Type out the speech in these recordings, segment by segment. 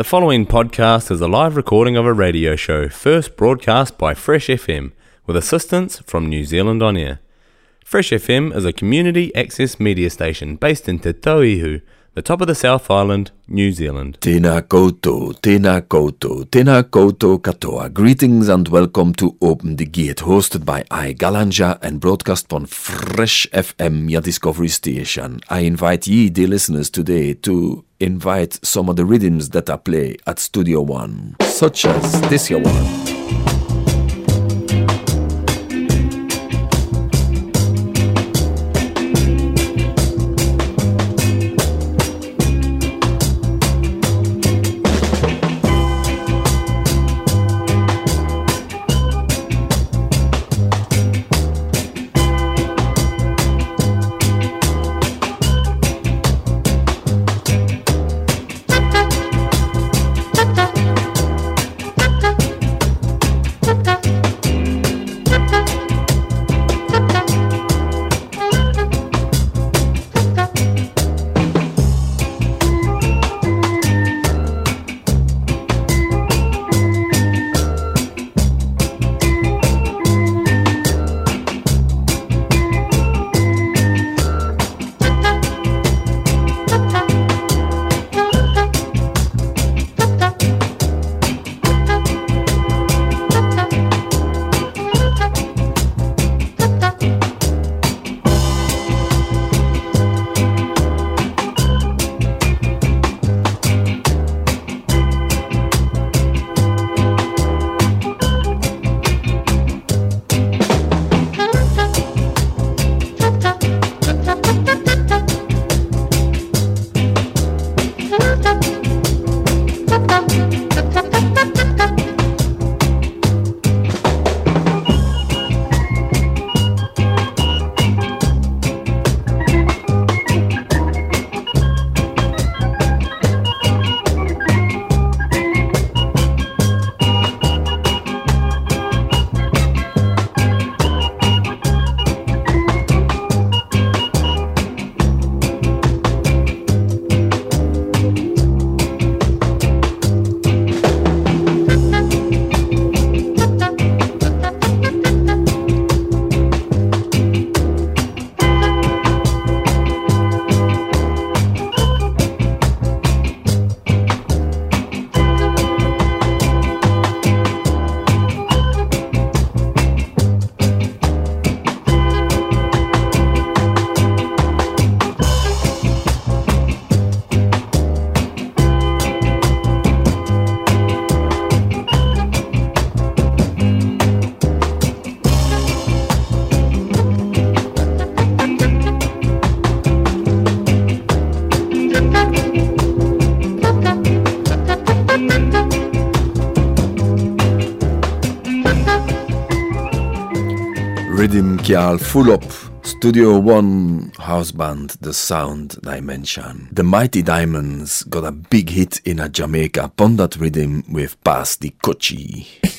The following podcast is a live recording of a radio show first broadcast by Fresh FM with assistance from New Zealand On Air. Fresh FM is a community access media station based in Te Tauihu, the top of the South Island, New Zealand. Tēnā koutou, tēnā koutou, tēnā koutou katoa. Greetings and welcome to Open the Gate, hosted by I Galanja and broadcast on Fresh FM, your discovery station. I invite ye, dear listeners, today to invite some of the rhythms that I play at Studio One, such as this here one. Full Up Studio One house band The Sound Dimension. The Mighty Diamonds got a big hit in a Jamaica upon that rhythm with Pass the Kouchie.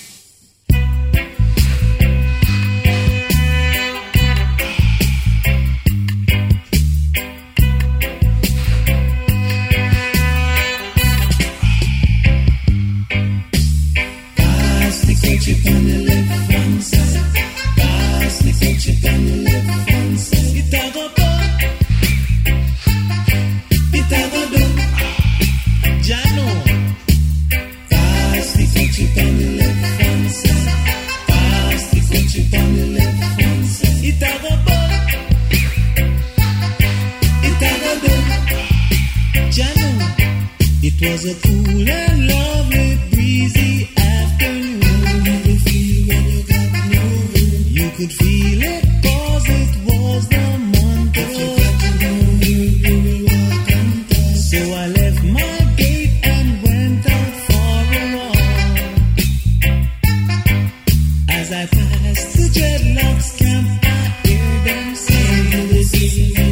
Passed the dreadlocks camp, I hear them sing.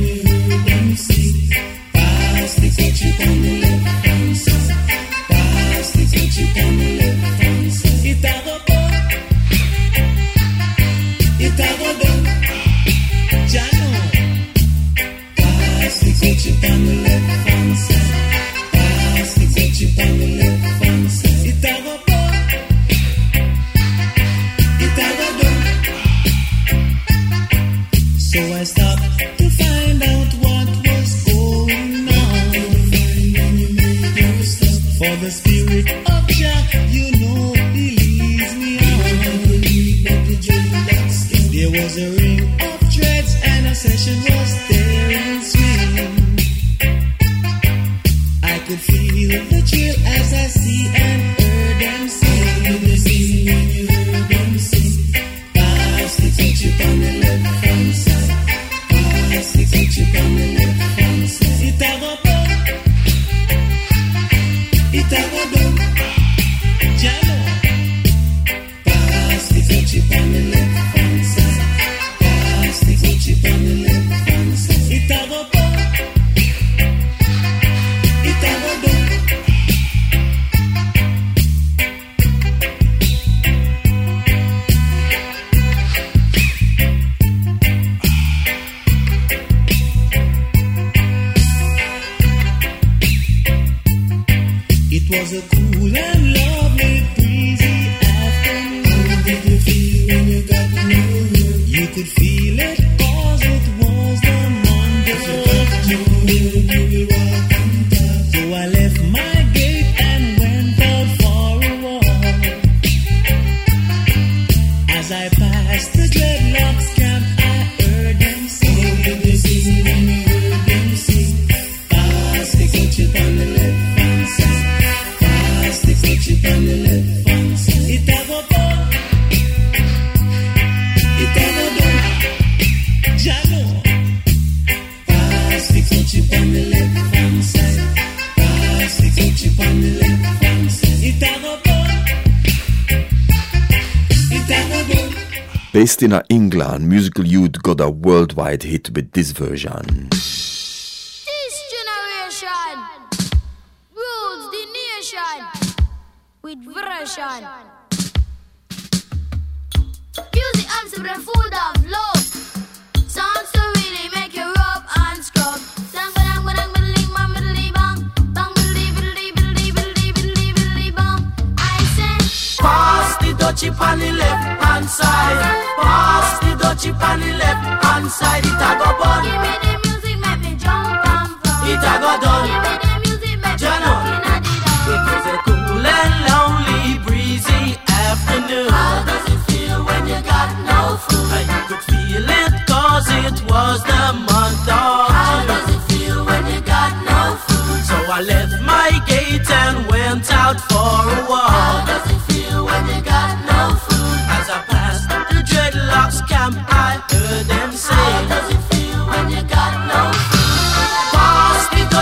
Based in England, Musical Youth got a worldwide hit with this version. This generation rules the nation with version. Use the arms the food of love. sounds to really make you rub and scrub. Sang, ba, ba, ba, Pass the Dutchie on the left side. Pass the dutchie pan the left hand side. It a go bun. Give me the music, make me jump and fun. It a go done. Give me the music, make me jump, at the It was a cool and lonely, breezy afternoon. How does it feel when you got no food? I could feel it cause it was the month of How does it feel when you got no food? So I left my gate and went out for a walk.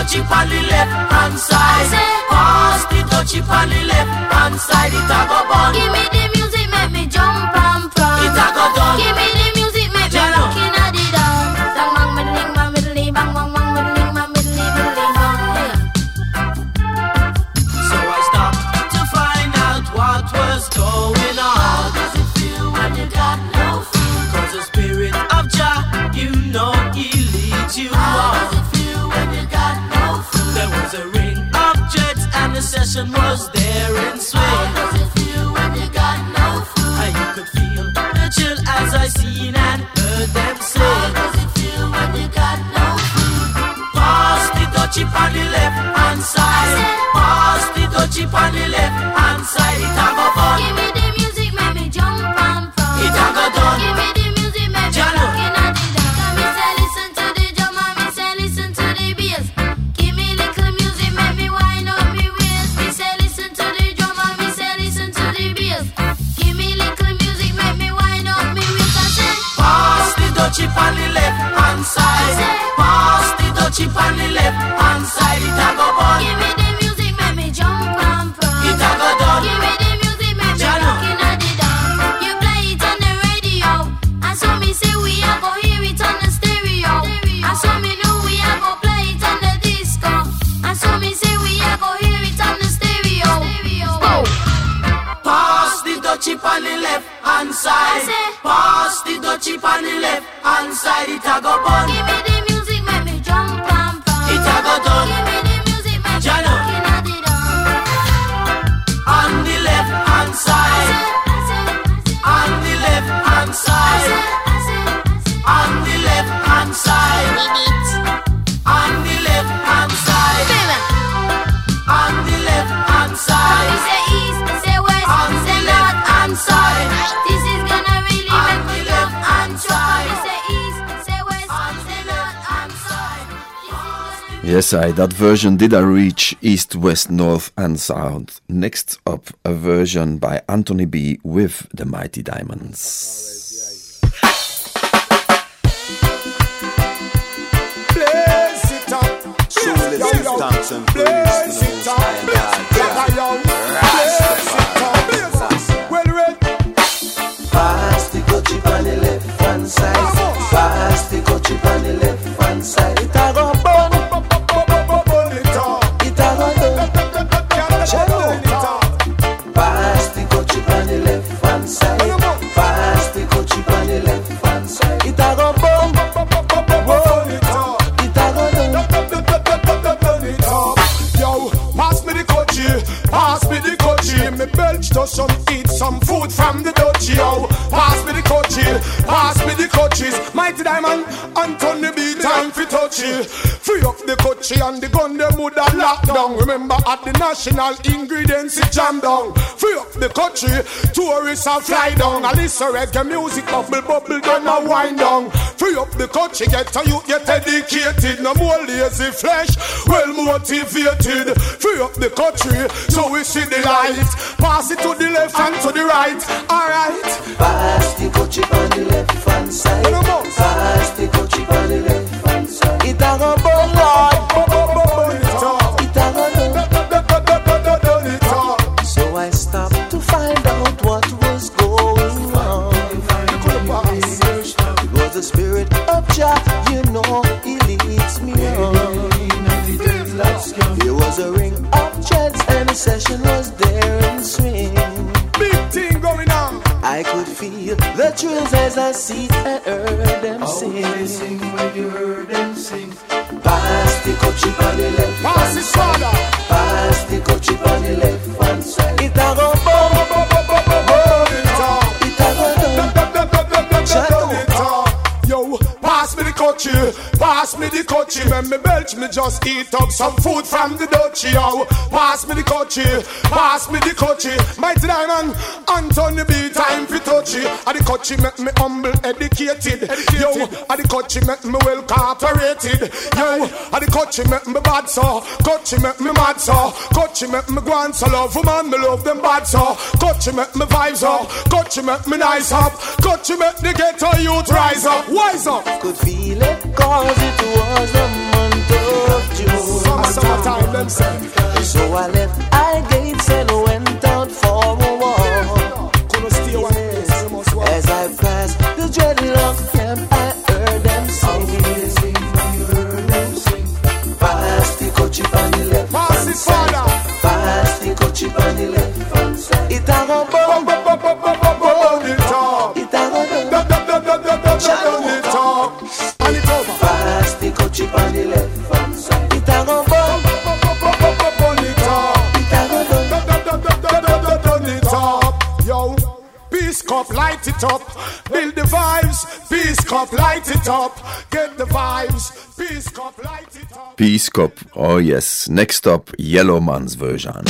dutchie on the left hand side. Pass the dutchie on the left hand side. It a go. Give me recession was there and swing. How does it feel when you got no food? How you could feel the chill as I seen and heard them say. How does it feel when you got no food? Pass the dutchie on the left hand side. Pass the dutchie on the left hand side. Yes, That version did I reach east, west, north, and south. Next up, a version by Anthony B with the Mighty Diamonds. Blaze it up. Surely Yo, give yo. thanks and praise Blaze to the it Most up. High God, Yo, yo. Blaze it up. Blaze it. Well read. Pass the coachy on the left hand side. Pass the coachy on the left and the gun them would have locked down. Remember at the national ingredients it jam down. Free up the country, tourists are fly down. A listen reggae music bubble bubble then a wind down. Free up the coachy, get a youth get educated. No more lazy flesh, well motivated. Free up the country so we see the light. Pass it to the left and to the right. Alright. Pass the coachy on the left hand side. Pass the coachy on the left. It a go. It a. So I stopped to find out what was going on. It was the spirit of Jah, you know, he leads me on. Was a ring of and the session feel the thrills as I see and heard them sing. when you heard them sing. Pass the coachy on the left Pass hand side. Pass the coachy on the left hand side. It a go bum, Burn it up. it a go it up. Yo, pass me the coachy, pass me the coachy. When me belch, me just eat up some food from the dutchie. Yo, pass me the coachy, pass me the coachy. Mighty diamond, Anthony B, time for touchy. And the coachy make me humble, educated. Yo, and ah, the coachy make me well cooperated. Yo, and the coachy make me bad so, coachy make me mad so, coachy make me go on so love woman, me love them bad so, coachy make me vibes up, coachy make me nice up, coachy make the ghetto youth rise up, wise up. Could feel it cause it was the month of June. Summer, summertime, them say. So I left I gates and went out for a walk. Couldn't stay one you must. As I passed the dreadlock camp, I heard them sing. Pass the coachy on the left Pass peace cup, light it up. Build the vibes. Peace cup, light it up. Get the vibes. Peace cup, light it up. Peace Cup. Oh yes. Next up, Yellowman's version.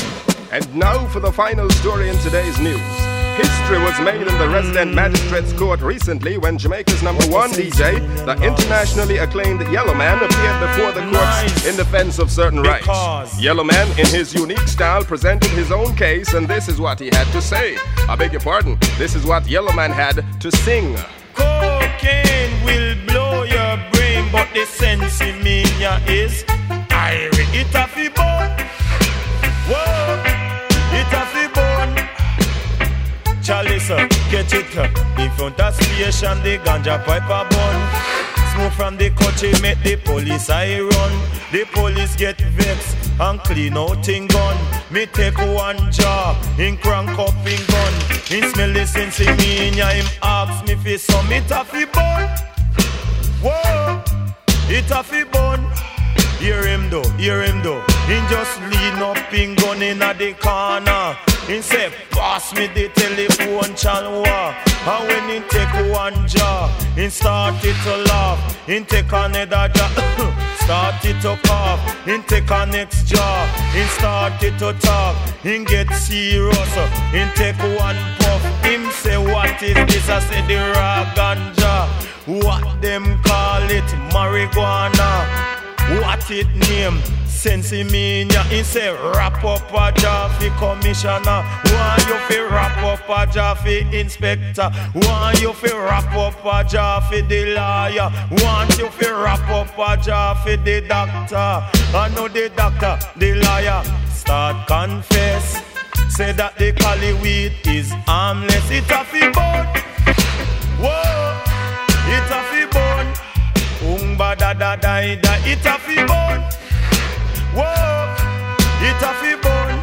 And now for the final story in today's news. History was made in the resident magistrate's court recently when Jamaica's number one DJ, the internationally acclaimed Yellowman, appeared before the courts in defense of certain rights. Yellowman, in his unique style, presented his own case, and this is what he had to say. I beg your pardon, this is what Yellowman had to sing. Cocaine will blow your brain, but the sense in me is I it a bone. Whoa, Chalice, catch it in front of station, the ganja pipe a bun. Smoke from the country make the police I run. The police get vexed and clean out in gun. Me take one jaw, in crank up in gun. In smell the sense in me, in ya him ask me fi some it a fi bun. Whoa, it a fi bun. Hear him though, hear him though. He just lean up in gun in a the corner. He say, pass me the telephone channel. And when he take one jaw, he started to laugh. He take another jaw, started to cough. He take a next jaw, he started to talk. He get serious, he take one puff. Him say, what is this? I say, the raw ganja. What them call it? Marijuana. What it name? Sensi mean ya He say wrap up a for commissioner. Want you fi wrap up a for inspector? Want you fi wrap up a for the lawyer? Want you fi wrap up a for the doctor? I know the doctor, the liar. Start confess. Say that the cali weed is harmless. It a fi bun Whoa. It a Umba da da da da It a fi bun Whoa, it a fi bun.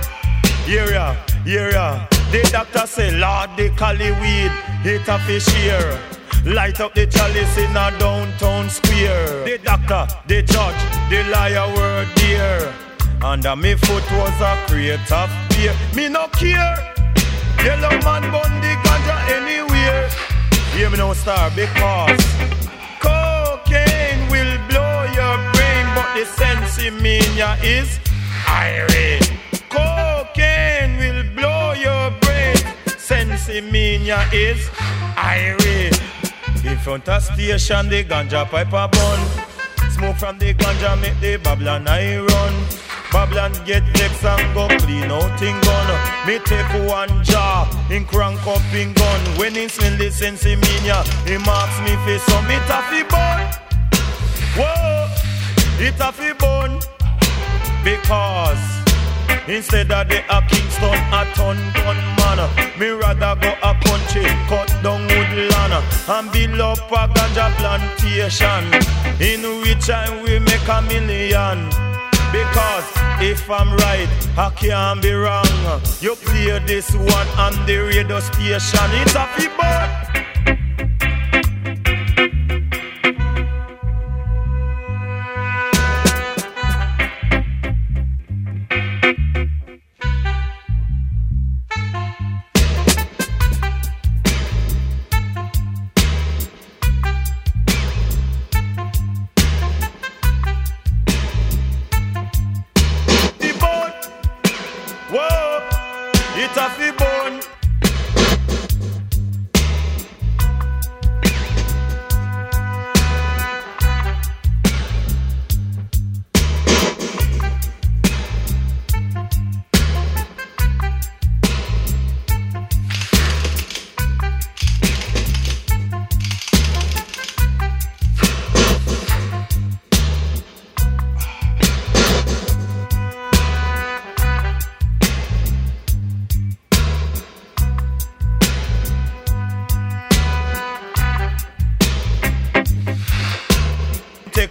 Here ya, here ya. The doctor say, Lord, the cali weed, it a fi share. Light up the chalice in a downtown square. The doctor, the judge, the liar were there. Under me foot was a crate of beer. Me no care. Yellowman bun the ganja anywhere. Hear me now, star, because the sense in is irate. Cocaine will blow your brain. Sense in is irate. In front of station, the ganja pipe a bun. Smoke from the ganja make the Babylon I run. Babylon get vexed and go clean out in gun. Me take one jar, in crank up in gun. When he smell the sense in he marks me face so me taffy bun. Whoa, it a fi bun because instead of the a Kingston a ton gun man, me rather go a country cut down woodland and build up a ganja plantation in which I will make a million. Because if I'm right, I can't be wrong. You play this one on the radio station, it's a fi bun.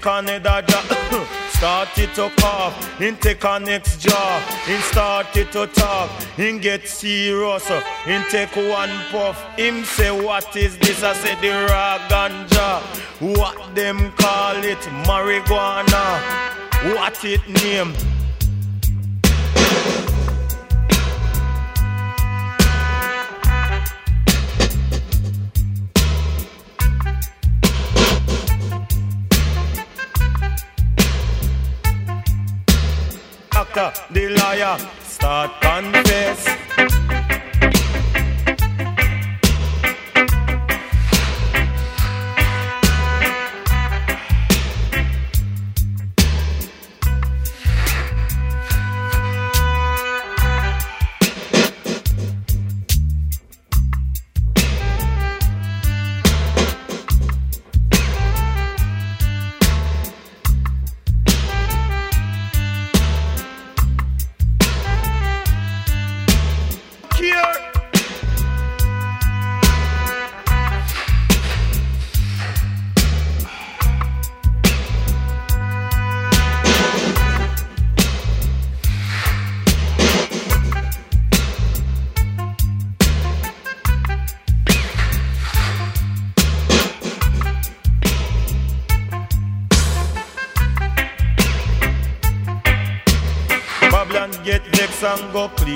Take a job, start it to cough. In take on next job, in start it to talk. In get serious, in take one puff. Him say what is this? I say the raw ganja. What them call it? Marijuana. What it name? The liar, start confess.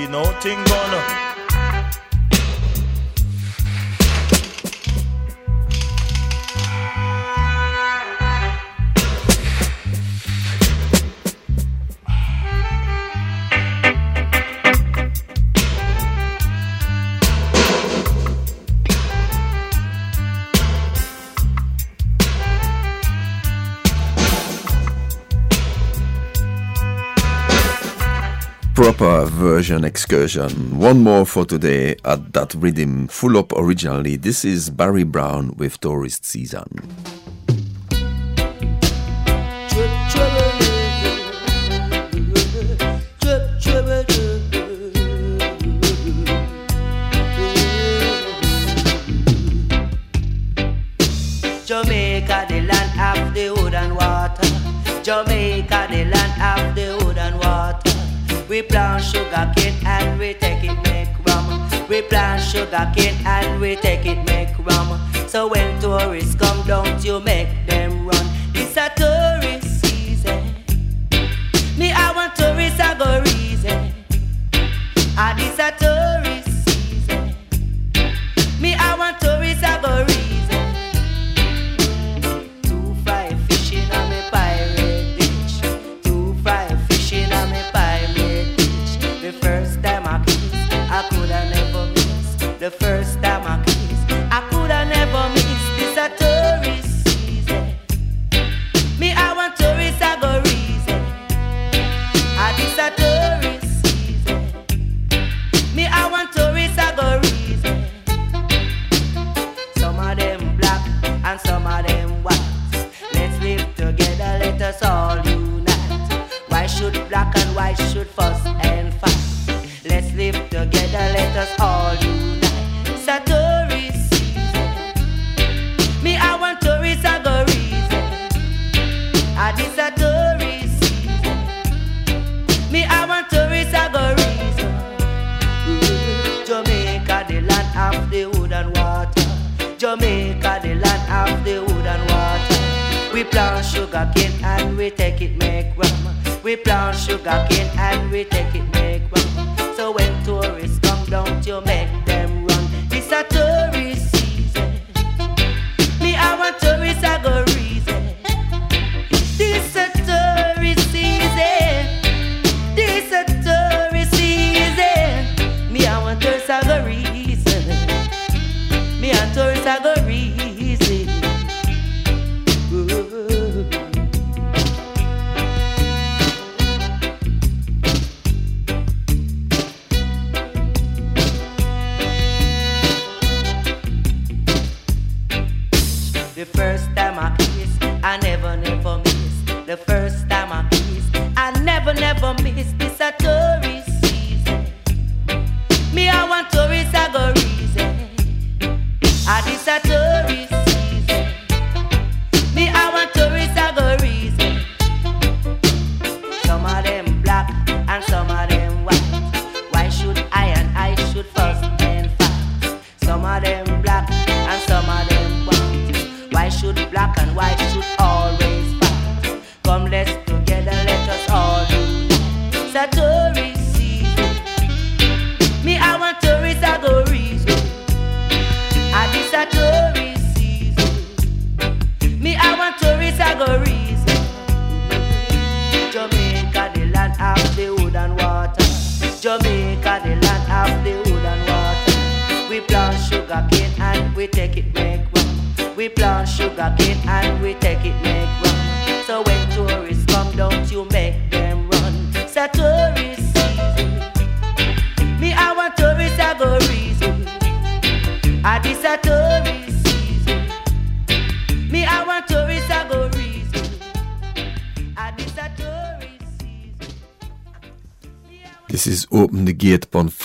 nothing gonna Persian excursion. One more for today at that rhythm, full up originally. This is Barry Brown with Tourist Season. We plant sugar cane and we take it make rum. We plant sugar cane and we take it make rum. So when tourists come don't you make them run. It's a tourist season. Me, I want tourists I go reason. Ah, a tourist season. Me, I want tourists I go reason.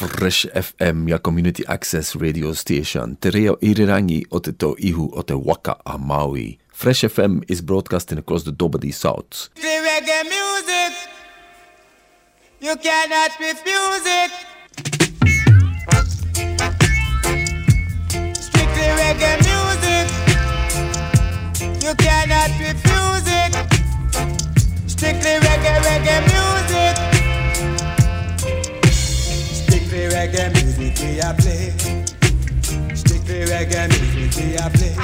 Fresh FM, your community access radio station. Te reo irirangi o te Tauihu o te waka a Maui. Fresh FM is broadcasting across the Dobadi South. The reggae music, you cannot refuse it. Strictly reggae music, you cannot refuse it. Strictly reggae, reggae music. reggae music we a play. Strictly reggae music we a play.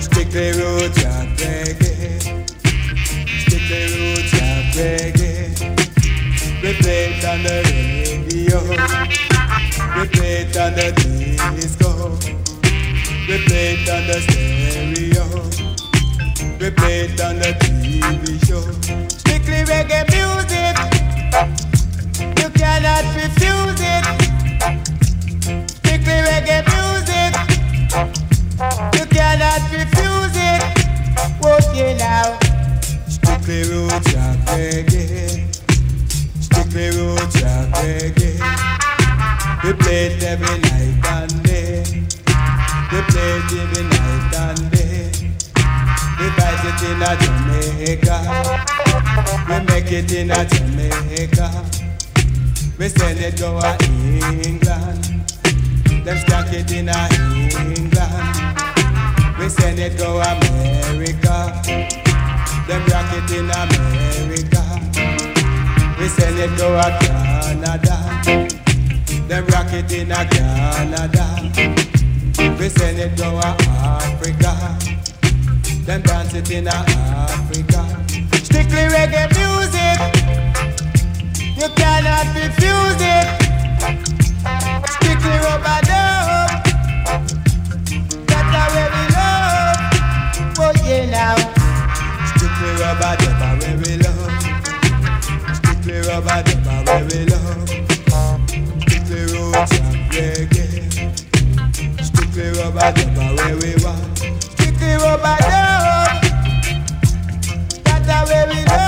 Strictly roots and reggae. Strictly roots and reggae. We play it on the radio. We play it on the disco. We play it on the stereo. We play it on the TV show. Strictly reggae music cannot refuse it. Strictly reggae music. You cannot refuse it. Won't you now? Strictly roots rock reggae. Strictly roots rock reggae. We play it every night and day. We play it every night and day. We buy it in a Jamaica. We make it in a Jamaica. We send it go a England. Them stack it in England. We send it go America. Them rock it in America. We send it go a Canada. Them rock it in Canada. We send it go a Africa. Them dance it in Africa. Strictly reggae music. You cannot refuse it. Strictly rubber dub. That's way we love. Oh yeah now. Strictly rubber dub, way we love. Strictly rubber dub, way we love. Strictly roots and reggae. Strictly rubber dub, way we want. Strictly rubber dub. That's way we love.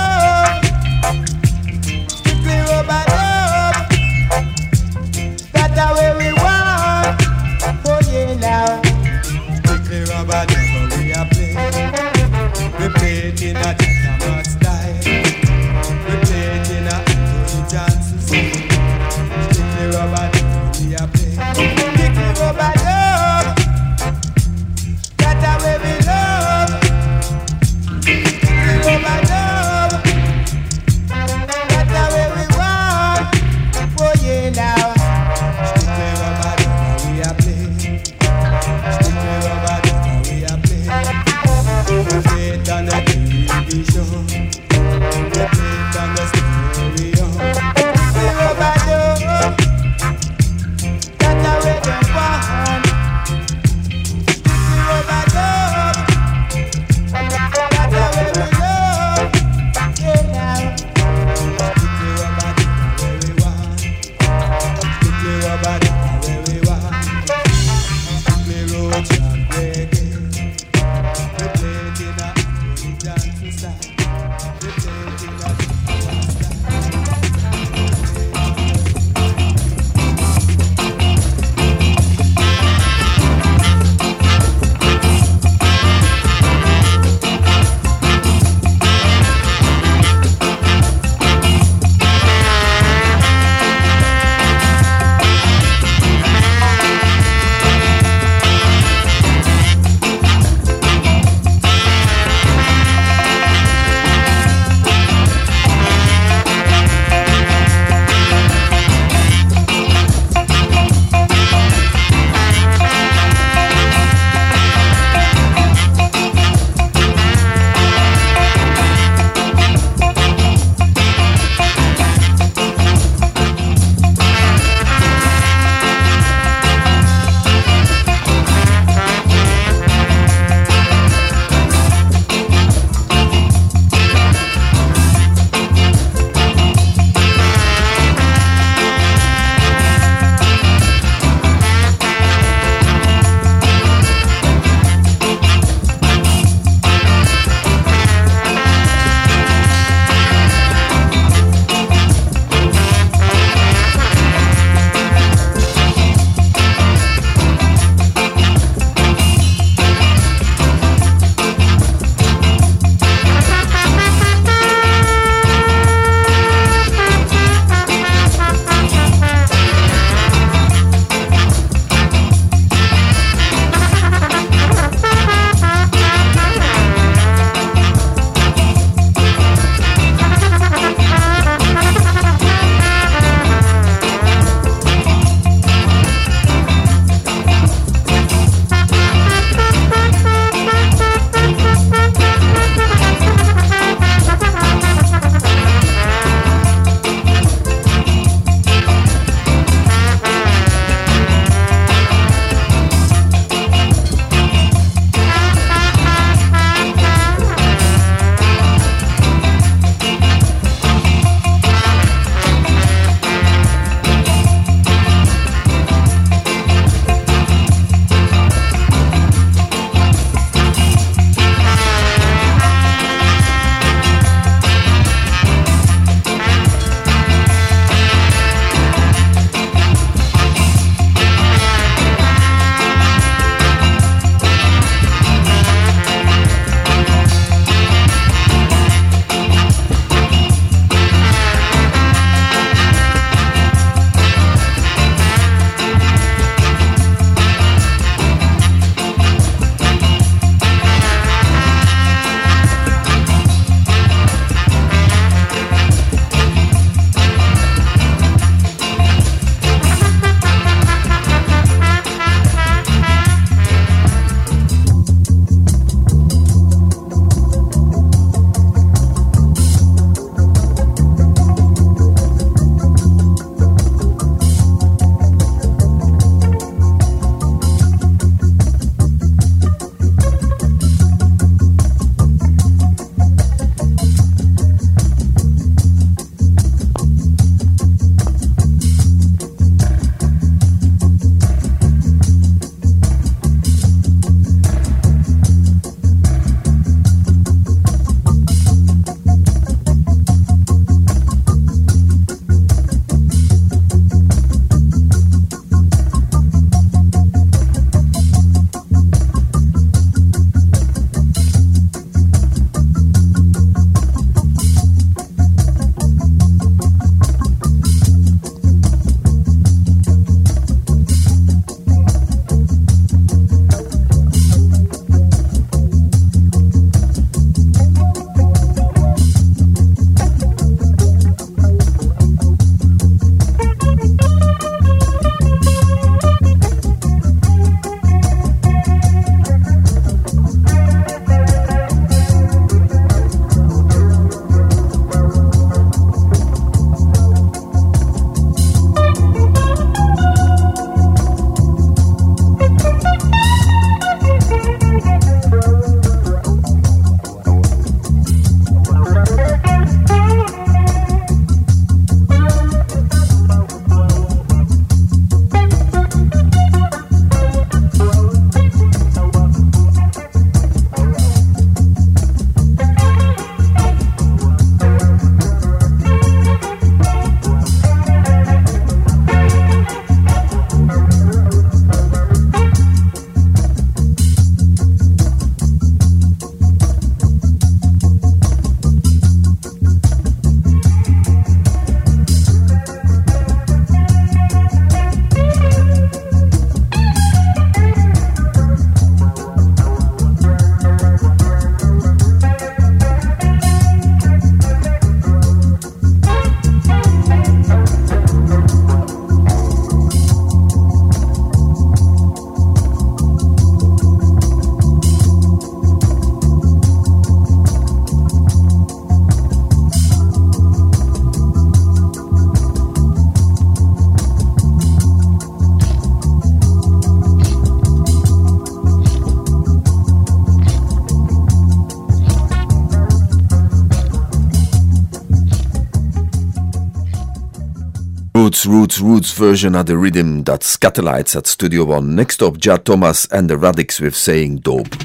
Roots, roots, roots version of the rhythm that Skatalites at Studio One. Next up, Jah Thomas and the Radix with saying dope.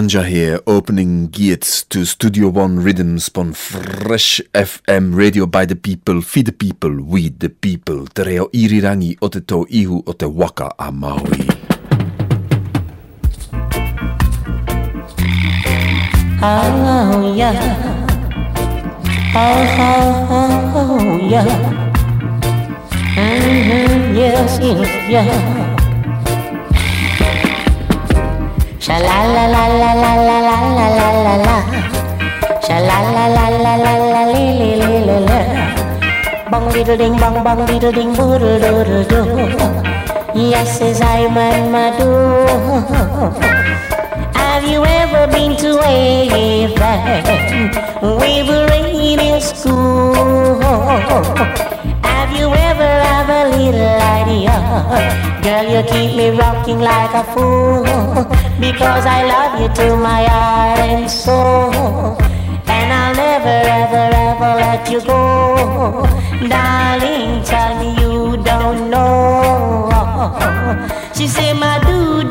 Alanja here, opening gates to Studio One Rhythms on Fresh FM Radio by the people, feed the people, we the people. Te reo irirangi o te Tauihu o te waka a Maui. Oh yeah. Oh, oh, oh yeah. Mm-hmm, yes, yes, yeah. Sha la la la la la la la la la la la. Sha la la la la la la li li li li li. Bong diddle ding bong bong diddle ding boodle doodle doo. Yes, is I man ma do. You ever been to a van with a radio school? Have you ever have a little idea? Girl, you keep me rocking like a fool because I love you to my heart and soul. And I'll never, ever, ever let you go. Darling, tell me you don't know. She said, my dude,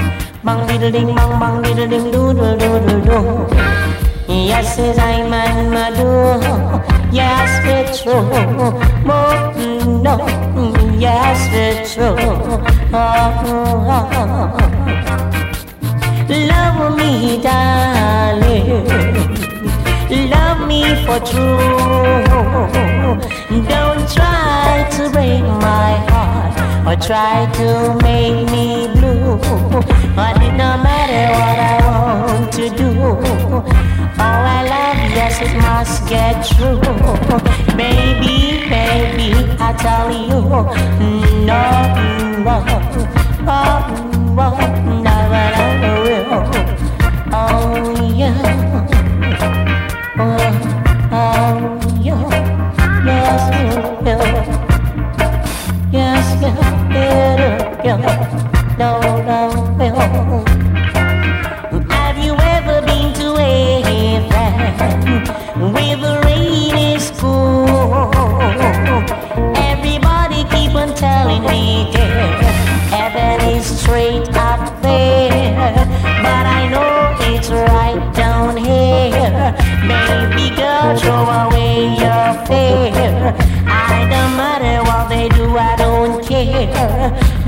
Bang diddle ding bang bang diddle ding do do do do do. Yes, as I'm my door. Yes, it's true. More, no, yes, it's true. Oh, oh, oh. Love me, darling. Love me for true. Don't try to break my heart or try to make me blue. But it no matter what I want to do. Oh, I love, yes, it must get true. Baby, baby, I tell you, no, no, oh, oh,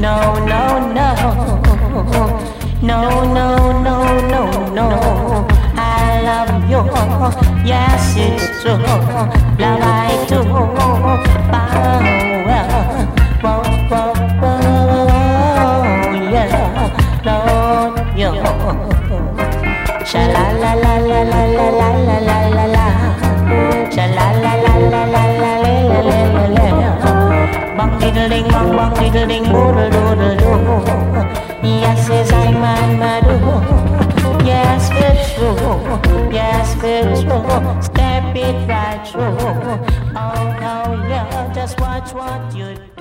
No, no, no. No, no, no, no, no. I love you. Yes, diddle ding boodle doodle doo. Yes, I'm on my do. Yes, it's true. Yes, it's true. Step it right through. Oh no, yeah, just watch what you do.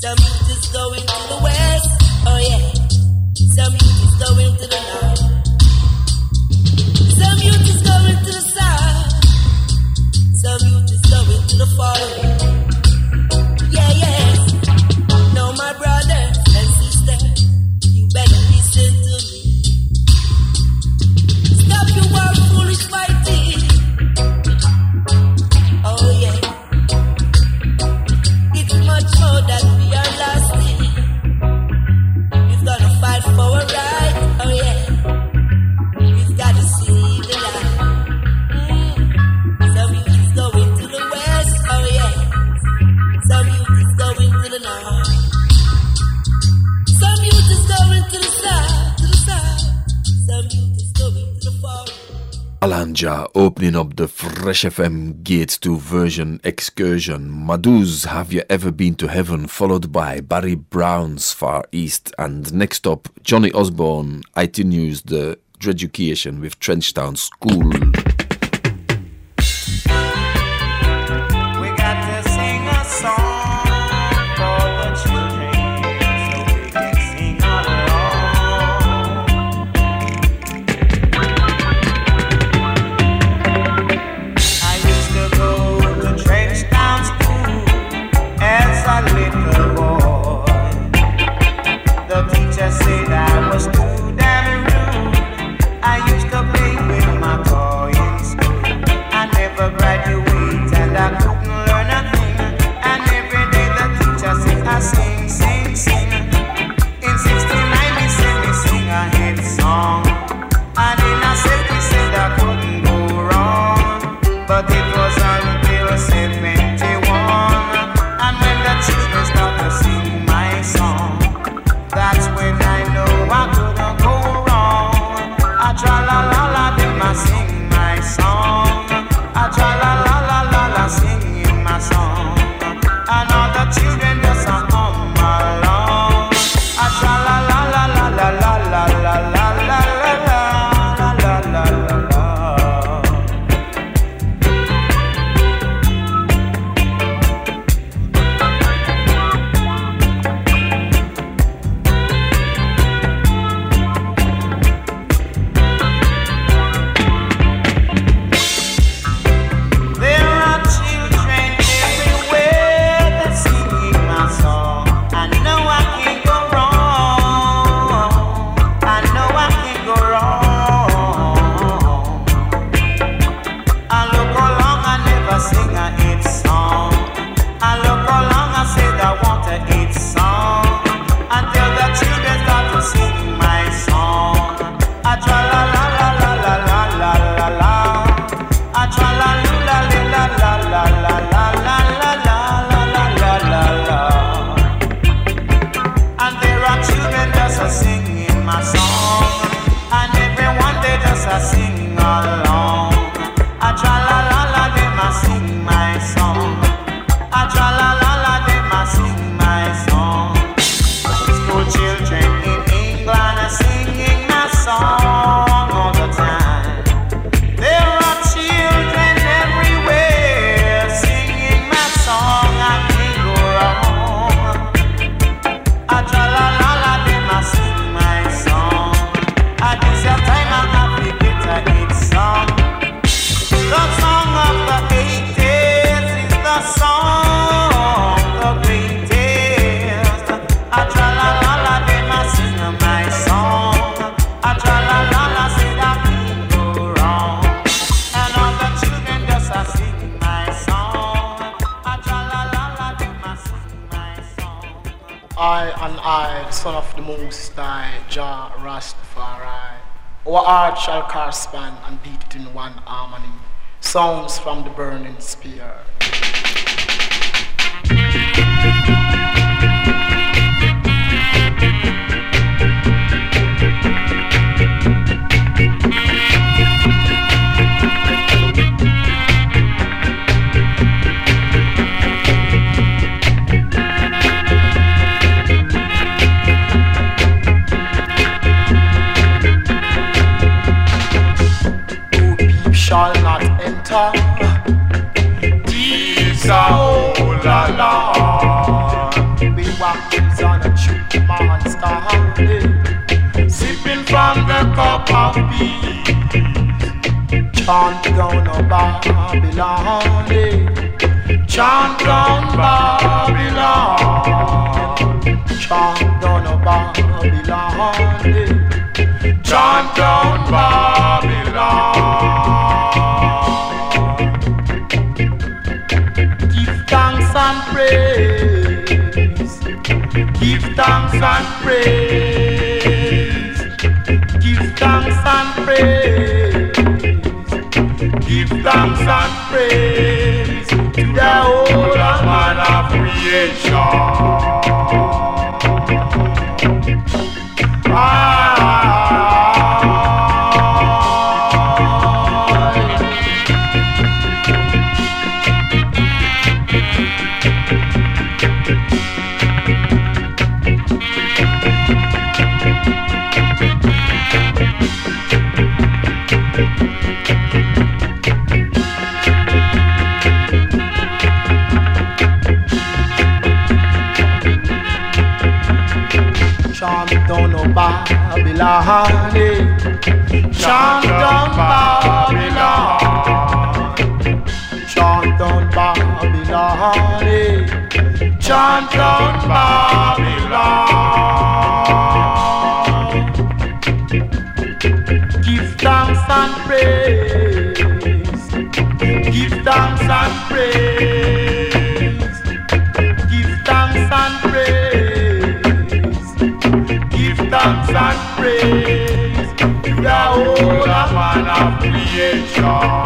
The mood is going Fresh FM Gate 2 version excursion. Maduz, Have You Ever Been to Heaven, followed by Barry Brown's Far East, and next up, Johnny Osbourne, IT News, The Dreducation with Trenchtown School. and beat it in one harmony. Songs from the burning spear. Chant down Babylon, eh. Chant down Babylon Chant down Babylon, eh. Chant down Babylon Give thanks and praise Give thanks and praise thanks and praise to the whole of man of creation. Eh. chant on Babylon, chant on Babylon, chant on Babylon. Creation.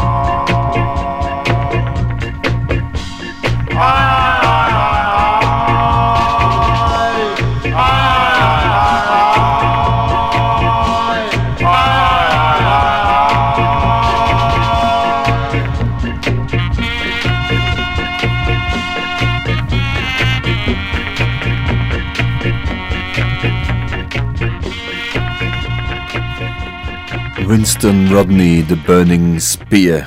Winston Rodney, The Burning Spear.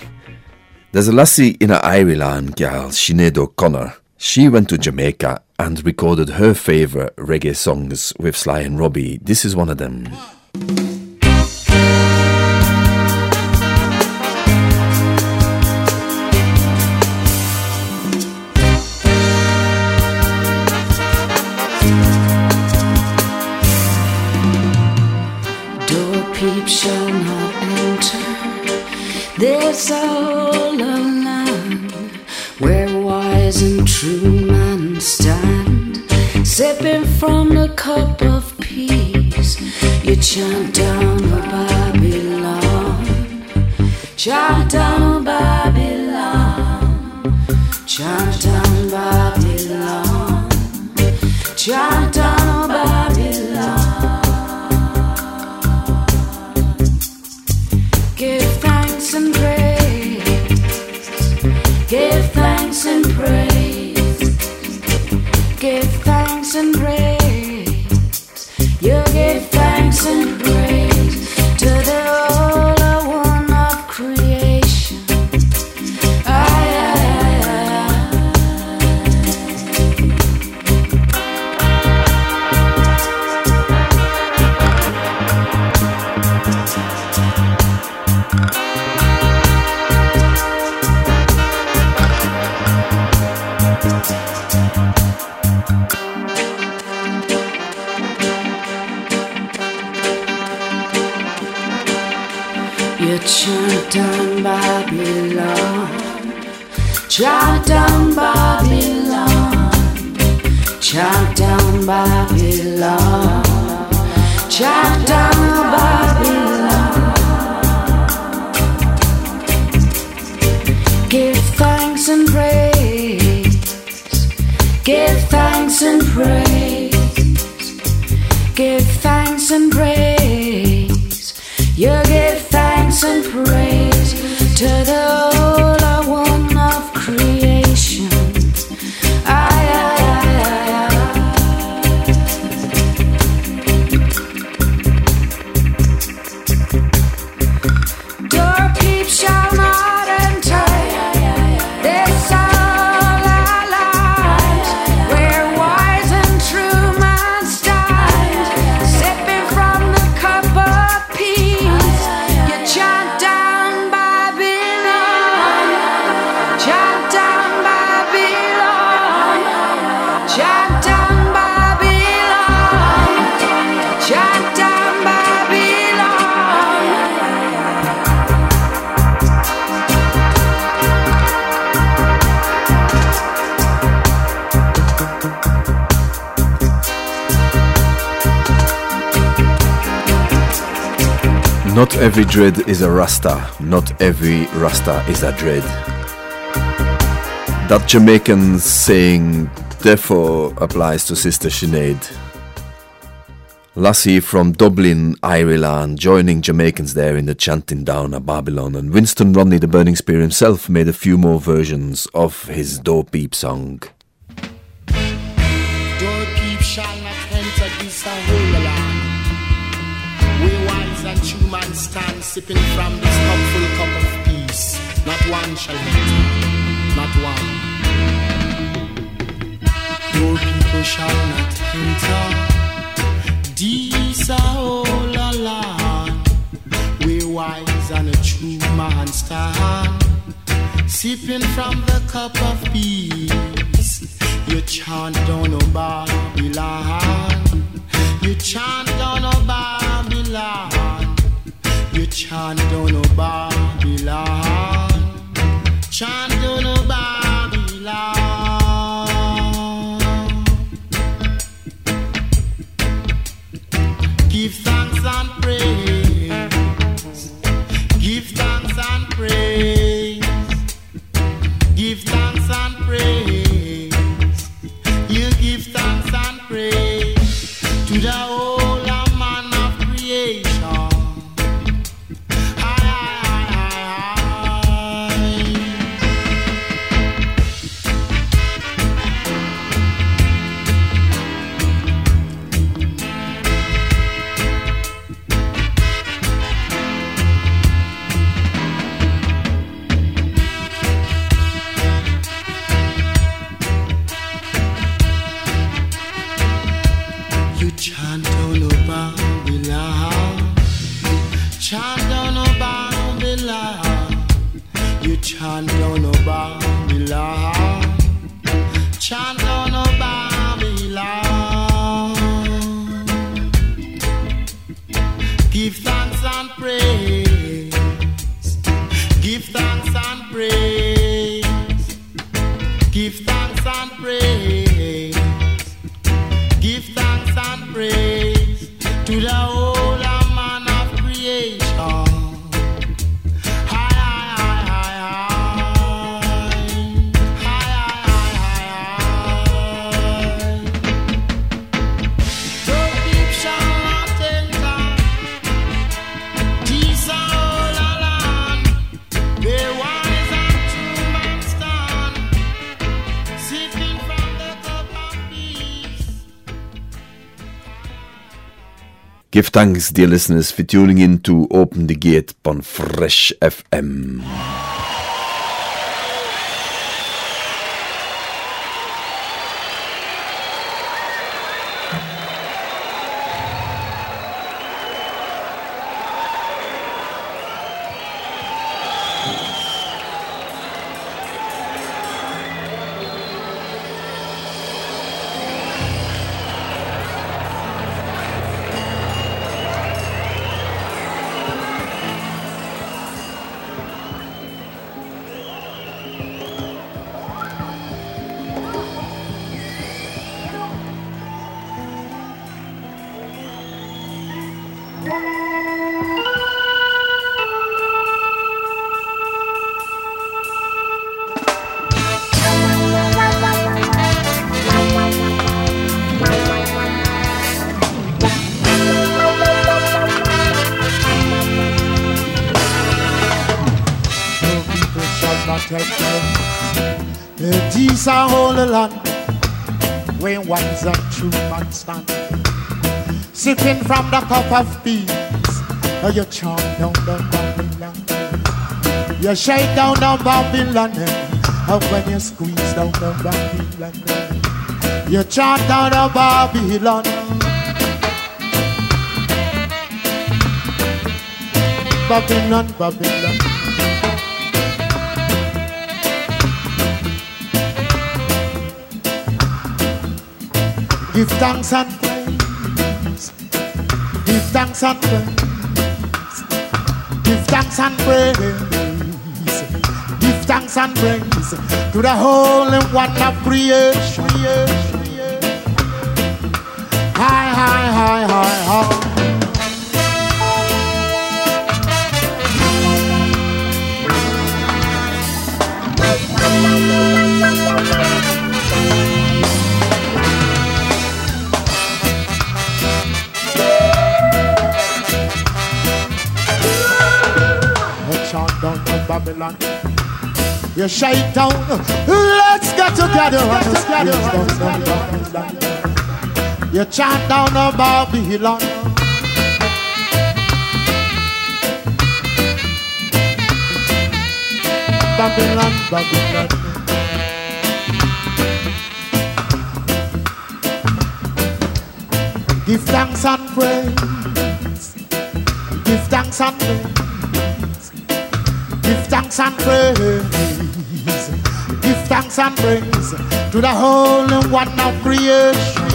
There's a lassie in Ireland gal, Sinead O'Connor. She went to Jamaica and recorded her favourite reggae songs with Sly and Robbie. This is one of them. Door There's all a land where wise and true men stand, sipping from the cup of peace. You chant down Babylon, chant down Babylon, chant down Babylon, chant down Babylon. Thanks and praise. Give thanks and praise. You give thanks and praise Chant down Babylon, chant down Babylon, chant down Babylon, chant down Babylon. Give thanks and praise, give thanks and praise, give thanks and praise. And praise to the Not every dread is a Rasta, not every Rasta is a dread. That Jamaican saying therefore applies to Sister Sinead. Lassie from Dublin, Ireland, joining Jamaicans there in the chanting down of Babylon, and Winston Rodney, the Burning Spear himself, made a few more versions of his Door Peep song. sipping from this cupful cup of peace. Not one shall enter, not one. Your people shall not enter. These are all a lie. We wise and a true man stand. Sipping from the cup of peace. You chant down on Babylon. You chant down on Babylon. Chant down on Babylon. Chant down thanks, dear listeners, for tuning in to Open the Gate on Fresh FM. Land where one's a true man stand. Sipping from the cup of peace, oh, you chant down the Babylon. You shake down the Babylon, and when you squeeze down the Babylon, you chant down the Babylon. Babylon, Babylon. Give thanks and praise. Give thanks and praise. Give thanks and praise. Give thanks and praise to the Holy One of creation. Hi, hi, hi, hi, hi. You shake down. Let's get together and down. You chant down to Babylon. Babylon, Babylon. Give thanks and praise. Give thanks and praise. Give thanks and praise. Give thanks and praise to the Holy One of creation.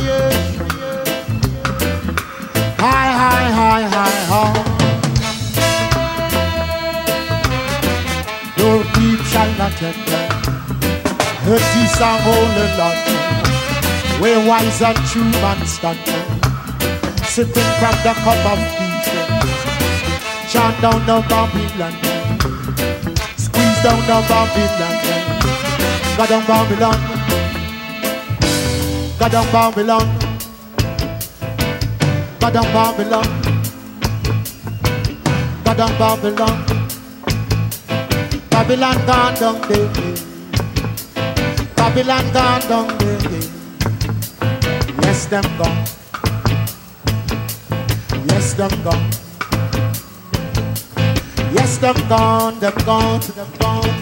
Hi, hi, hi, hi, hi. Your people shall not enter. The peace of holy land, where wise and true man stand, sipping from the cup of peace. Chant down the Babylon, squeeze down the Babylon, go down Babylon, go down Babylon, go down Babylon, go down Babylon, Babylon gone down there. Babylon gone down there. Yes, them gone. Yes, them gone. Yes, them gone, them gone, them gone.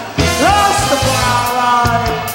Rastafari.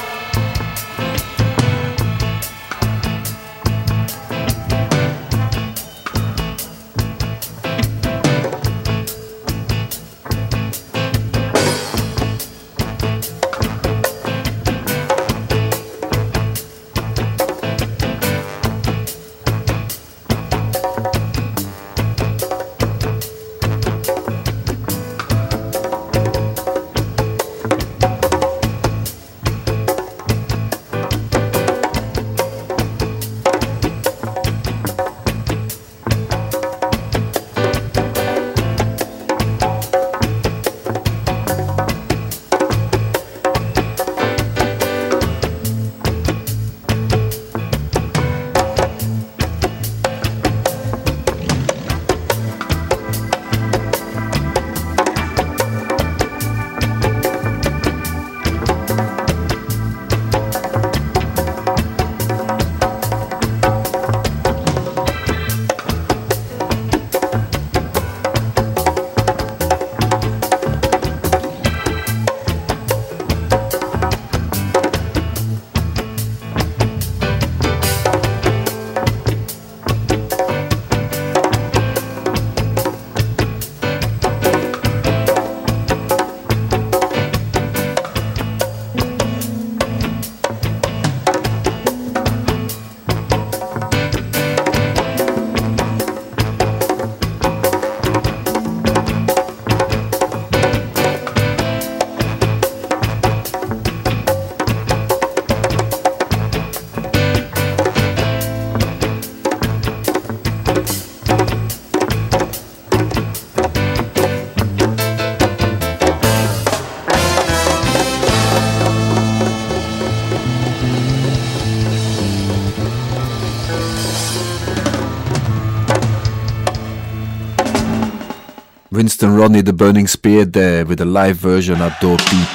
Winston Rodney, the Burning Spear, there with a live version at Door Peep.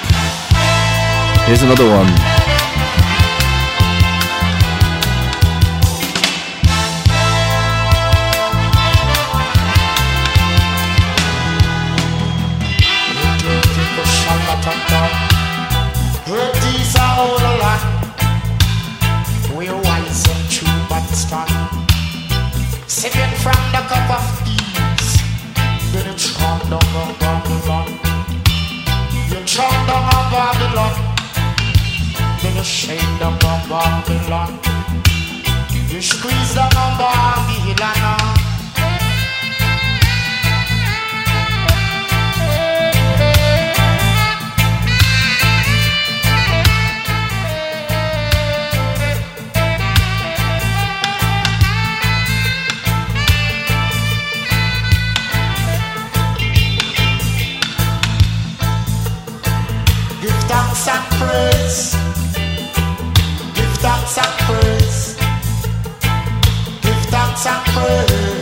Here's another one. On Babylon. You chomp down on Babylon. Then you shake Babylon. You squeeze on. praise. Give thanks and praise. Give thanks and praise.